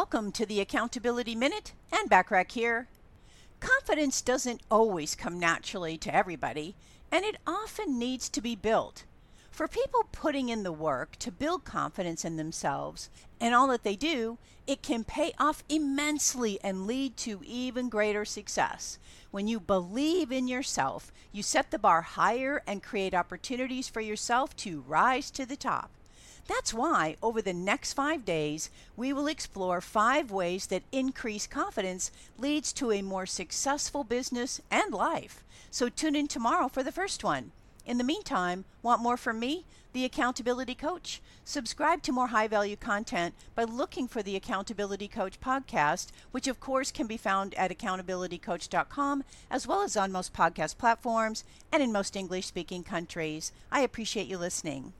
Welcome to the Accountability Minute and Backrack here. Confidence doesn't always come naturally to everybody, and it often needs to be built. For people putting in the work to build confidence in themselves and all that they do, it can pay off immensely and lead to even greater success. When you believe in yourself, you set the bar higher and create opportunities for yourself to rise to the top. That's why, over the next five days, we will explore five ways that increased confidence leads to a more successful business and life. So tune in tomorrow for the first one. In the meantime, want more from me, the Accountability Coach? Subscribe to more high value content by looking for the Accountability Coach podcast, which of course can be found at accountabilitycoach.com as well as on most podcast platforms and in most English speaking countries. I appreciate you listening.